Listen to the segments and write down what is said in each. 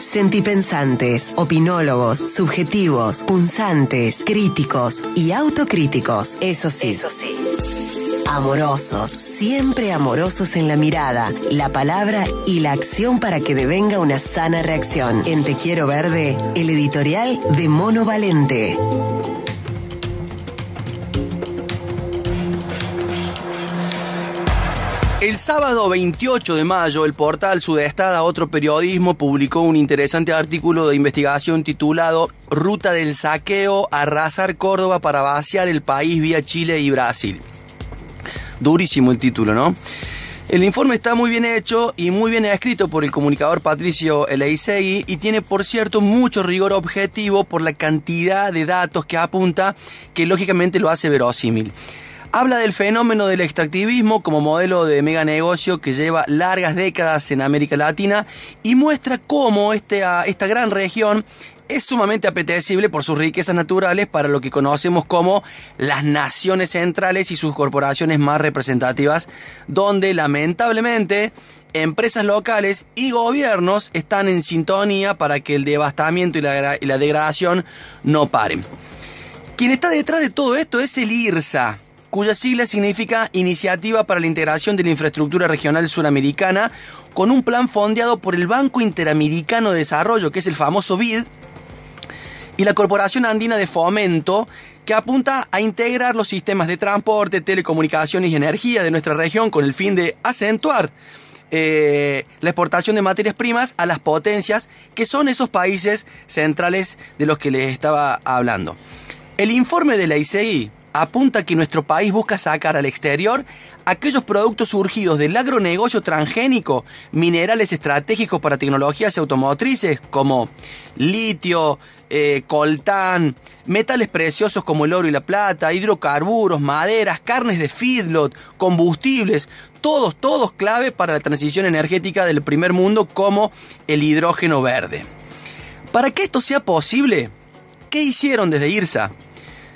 Sentipensantes, opinólogos, subjetivos, punzantes, críticos y autocríticos. Eso sí. Eso sí. Amorosos, siempre amorosos en la mirada, la palabra y la acción para que devenga una sana reacción. En Te Quiero Verde, el editorial de Mono Valente. El sábado 28 de mayo, el portal Sudestada Otro Periodismo publicó un interesante artículo de investigación titulado Ruta del saqueo, arrasar Córdoba para vaciar el país vía Chile y Brasil. Durísimo el título, ¿no? El informe está muy bien hecho y muy bien escrito por el comunicador Patricio Eleisegui y tiene, por cierto, mucho rigor objetivo por la cantidad de datos que apunta, que lógicamente lo hace verosímil. Habla del fenómeno del extractivismo como modelo de mega negocio que lleva largas décadas en América Latina y muestra cómo este, esta gran región es sumamente apetecible por sus riquezas naturales para lo que conocemos como las naciones centrales y sus corporaciones más representativas, donde lamentablemente empresas locales y gobiernos están en sintonía para que el devastamiento y la, y la degradación no paren. Quien está detrás de todo esto es el IRSA, cuya sigla significa Iniciativa para la Integración de la Infraestructura Regional Suramericana, con un plan fondeado por el Banco Interamericano de Desarrollo, que es el famoso BID, y la Corporación Andina de Fomento, que apunta a integrar los sistemas de transporte, telecomunicaciones y energía de nuestra región con el fin de acentuar eh, la exportación de materias primas a las potencias que son esos países centrales de los que les estaba hablando. El informe de la ICI, apunta que nuestro país busca sacar al exterior aquellos productos surgidos del agronegocio transgénico, minerales estratégicos para tecnologías automotrices como litio, eh, coltán, metales preciosos como el oro y la plata, hidrocarburos, maderas, carnes de feedlot, combustibles, todos, todos clave para la transición energética del primer mundo como el hidrógeno verde. Para que esto sea posible, ¿qué hicieron desde IRSA?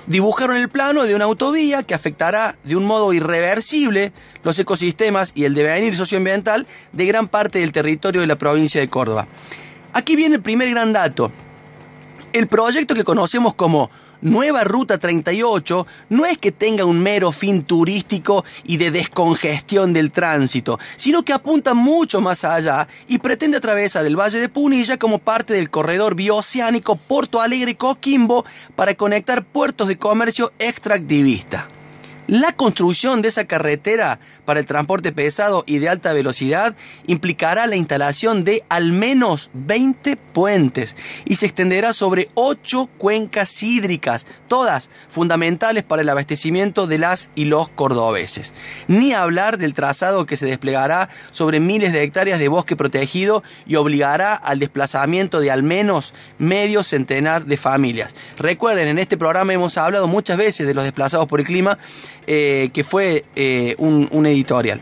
Dibujaron el plano de una autovía que afectará de un modo irreversible los ecosistemas y el devenir socioambiental de gran parte del territorio de la provincia de Córdoba. Aquí viene el primer gran dato. El proyecto que conocemos como Nueva Ruta 38 no es que tenga un mero fin turístico y de descongestión del tránsito, sino que apunta mucho más allá y pretende atravesar el Valle de Punilla como parte del corredor bioceánico Porto Alegre-Coquimbo para conectar puertos de comercio extractivista. La construcción de esa carretera para el transporte pesado y de alta velocidad implicará la instalación de al menos 20 puentes y se extenderá sobre 8 cuencas hídricas, todas fundamentales para el abastecimiento de las y los cordobeses. Ni hablar del trazado que se desplegará sobre miles de hectáreas de bosque protegido y obligará al desplazamiento de al menos medio centenar de familias. Recuerden, en este programa hemos hablado muchas veces de los desplazados por el clima eh, que fue eh, un, editorial.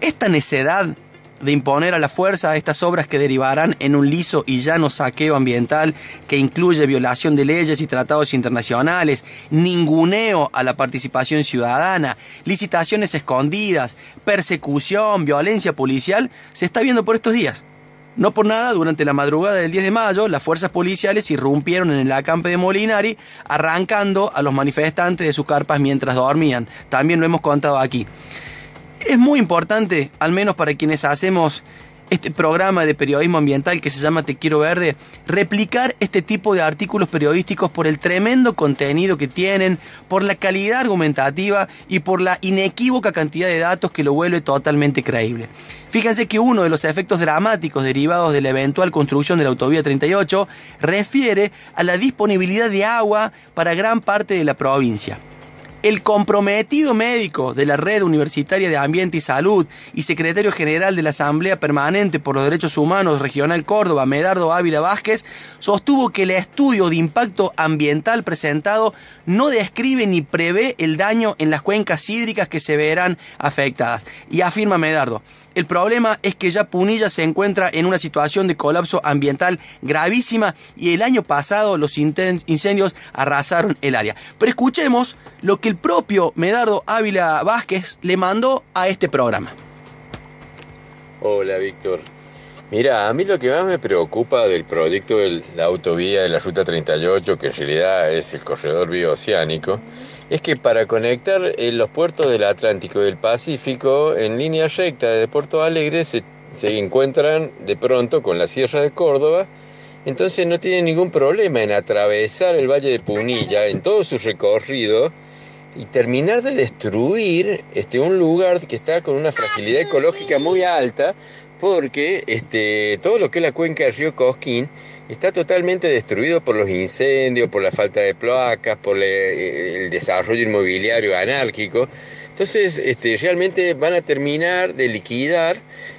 Esta necedad de imponer a la fuerza estas obras que derivarán en un liso y llano saqueo ambiental que incluye violación de leyes y tratados internacionales, ninguneo a la participación ciudadana, licitaciones escondidas, persecución, violencia policial, se está viendo por estos días. No por nada, durante la madrugada del 10 de mayo, las fuerzas policiales irrumpieron en el acampe de Molinari, arrancando a los manifestantes de sus carpas mientras dormían. También lo hemos contado aquí. Es muy importante, al menos para quienes hacemos este programa de periodismo ambiental que se llama Te Quiero Verde, replicar este tipo de artículos periodísticos por el tremendo contenido que tienen, por la calidad argumentativa y por la inequívoca cantidad de datos que lo vuelve totalmente creíble. Fíjense que uno de los efectos dramáticos derivados de la eventual construcción de la autovía 38 refiere a la disponibilidad de agua para gran parte de la provincia. El comprometido médico de la Red Universitaria de Ambiente y Salud y secretario general de la Asamblea Permanente por los Derechos Humanos Regional Córdoba, Medardo Ávila Vázquez, sostuvo que el estudio de impacto ambiental presentado no describe ni prevé el daño en las cuencas hídricas que se verán afectadas. Y afirma Medardo, El problema es que ya Punilla se encuentra en una situación de colapso ambiental gravísima y el año pasado los incendios arrasaron el área. Pero escuchemos lo que el propio Medardo Ávila Vázquez le mandó a este programa. Hola Víctor. Mira, a mí lo que más me preocupa del proyecto de la autovía de la Ruta 38, que en realidad es el corredor bioceánico, es que para conectar los puertos del Atlántico y del Pacífico en línea recta de Puerto Alegre se, se encuentran de pronto con la Sierra de Córdoba, entonces no tienen ningún problema en atravesar el Valle de Punilla en todo su recorrido y terminar de destruir este, un lugar que está con una fragilidad ecológica muy alta, porque este, todo lo que es la cuenca del río Cosquín está totalmente destruido por los incendios, por la falta de placas, por el desarrollo inmobiliario anárquico. Entonces, este, realmente van a terminar de liquidar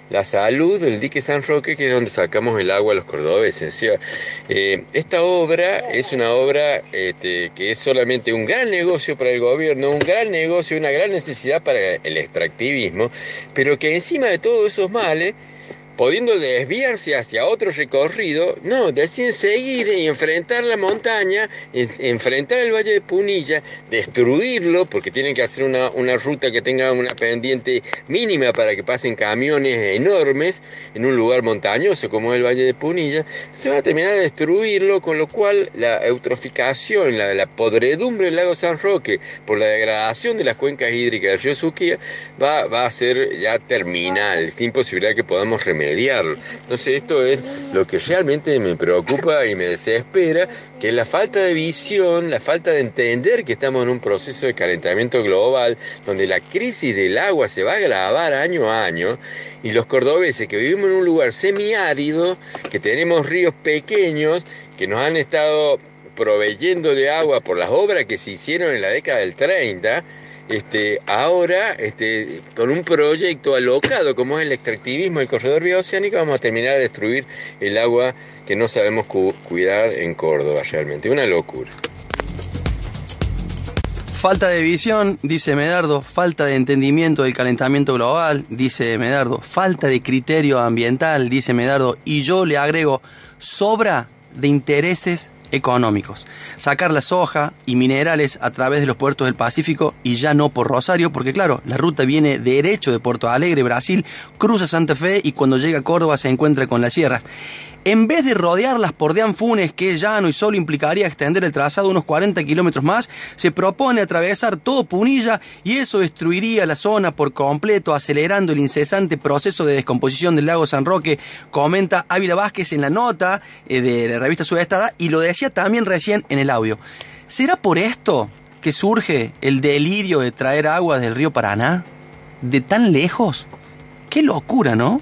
la salud del dique San Roque, que es donde sacamos el agua a los cordobeses. Eh, esta obra es una obra este, que es solamente un gran negocio para el gobierno, un gran negocio, una gran necesidad para el extractivismo, pero que encima de todos esos males, pudiendo desviarse hacia otro recorrido, no, deciden seguir y enfrentar la montaña, enfrentar el Valle de Punilla, destruirlo, porque tienen que hacer una, ruta que tenga una pendiente mínima para que pasen camiones enormes en un lugar montañoso como el Valle de Punilla, se va a terminar de destruirlo, con lo cual la eutroficación, la, la podredumbre del lago San Roque, por la degradación de las cuencas hídricas del río Suquía, va, va a ser ya terminal, sin posibilidad que podamos remediar entonces esto es lo que realmente me preocupa y me desespera, que la falta de visión, la falta de entender que estamos en un proceso de calentamiento global, donde la crisis del agua se va a agravar año a año, y los cordobeses que vivimos en un lugar semiárido, que tenemos ríos pequeños, que nos han estado proveyendo de agua por las obras que se hicieron en la década del 30, este, ahora, este, con un proyecto alocado como es el extractivismo del corredor bioceánico, vamos a terminar de destruir el agua que no sabemos cuidar en Córdoba realmente. Una locura. Falta de visión, dice Medardo, falta de entendimiento del calentamiento global, dice Medardo, falta de criterio ambiental, dice Medardo, y yo le agrego, sobra de intereses económicos. Sacar la soja y minerales a través de los puertos del Pacífico y ya no por Rosario, porque claro, la ruta viene derecho de Puerto Alegre, Brasil, cruza Santa Fe y cuando llega a Córdoba se encuentra con las sierras en vez de rodearlas por Deanfunes, que es llano y solo implicaría extender el trazado unos 40 kilómetros más, se propone atravesar todo Punilla y eso destruiría la zona por completo, acelerando el incesante proceso de descomposición del lago San Roque, comenta Ávila Vázquez en la nota eh, de la revista Sudestada y lo decía también recién en el audio. ¿Será por esto que surge el delirio de traer agua del río Paraná? ¿De tan lejos? ¡Qué locura, ¿no?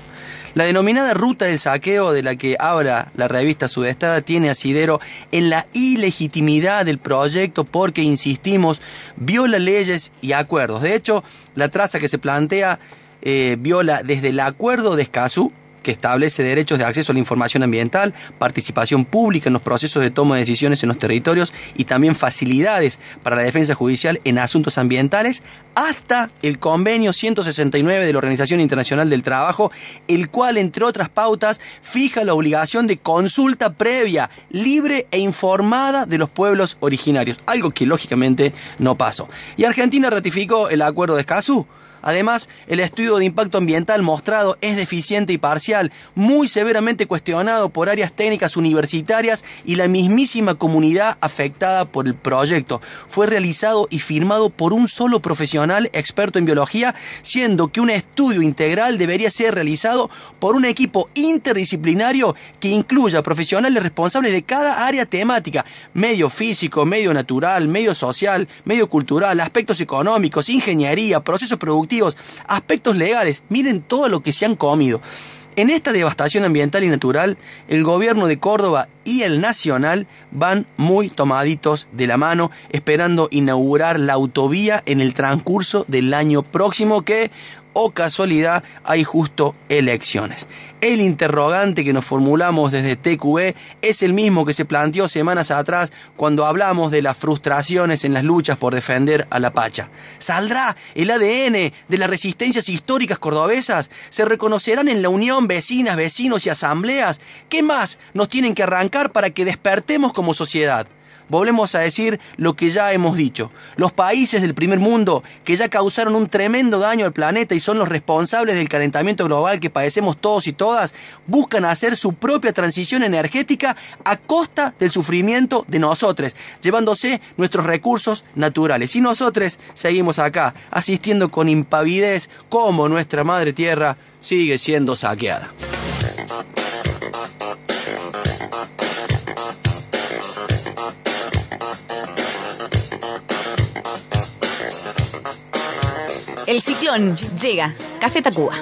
La denominada ruta del saqueo de la que habla la revista Sudestada tiene asidero en la ilegitimidad del proyecto porque, insistimos, viola leyes y acuerdos. De hecho, la traza que se plantea eh, viola desde el acuerdo de Escazú, que establece derechos de acceso a la información ambiental, participación pública en los procesos de toma de decisiones en los territorios y también facilidades para la defensa judicial en asuntos ambientales, hasta el convenio 169 de la Organización Internacional del Trabajo, el cual, entre otras pautas, fija la obligación de consulta previa, libre e informada de los pueblos originarios, algo que lógicamente no pasó. Y Argentina ratificó el acuerdo de Escazú. Además, el estudio de impacto ambiental mostrado es deficiente y parcial, muy severamente cuestionado por áreas técnicas universitarias y la mismísima comunidad afectada por el proyecto. Fue realizado y firmado por un solo profesional experto en biología, siendo que un estudio integral debería ser realizado por un equipo interdisciplinario que incluya profesionales responsables de cada área temática, medio físico, medio natural, medio social, medio cultural, aspectos económicos, ingeniería, procesos productivos, aspectos legales. Miren todo lo que se han comido. En esta devastación ambiental y natural, el gobierno de Córdoba y el nacional van muy tomaditos de la mano, esperando inaugurar la autovía en el transcurso del año próximo, que o casualidad hay justo elecciones. El interrogante que nos formulamos desde TQE es el mismo que se planteó semanas atrás cuando hablamos de las frustraciones en las luchas por defender a la Pacha. ¿Saldrá el ADN de las resistencias históricas cordobesas? ¿Se reconocerán en la unión vecinas, vecinos y asambleas? ¿Qué más nos tienen que arrancar para que despertemos como sociedad? Volvemos a decir lo que ya hemos dicho. Los países del primer mundo, que ya causaron un tremendo daño al planeta y son los responsables del calentamiento global que padecemos todos y todas, buscan hacer su propia transición energética a costa del sufrimiento de nosotros, llevándose nuestros recursos naturales. Y nosotros seguimos acá, asistiendo con impavidez como nuestra madre tierra sigue siendo saqueada. El ciclón llega. Café Tacuba.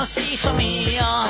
Dios, hijo mío.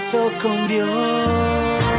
rueda y rueda.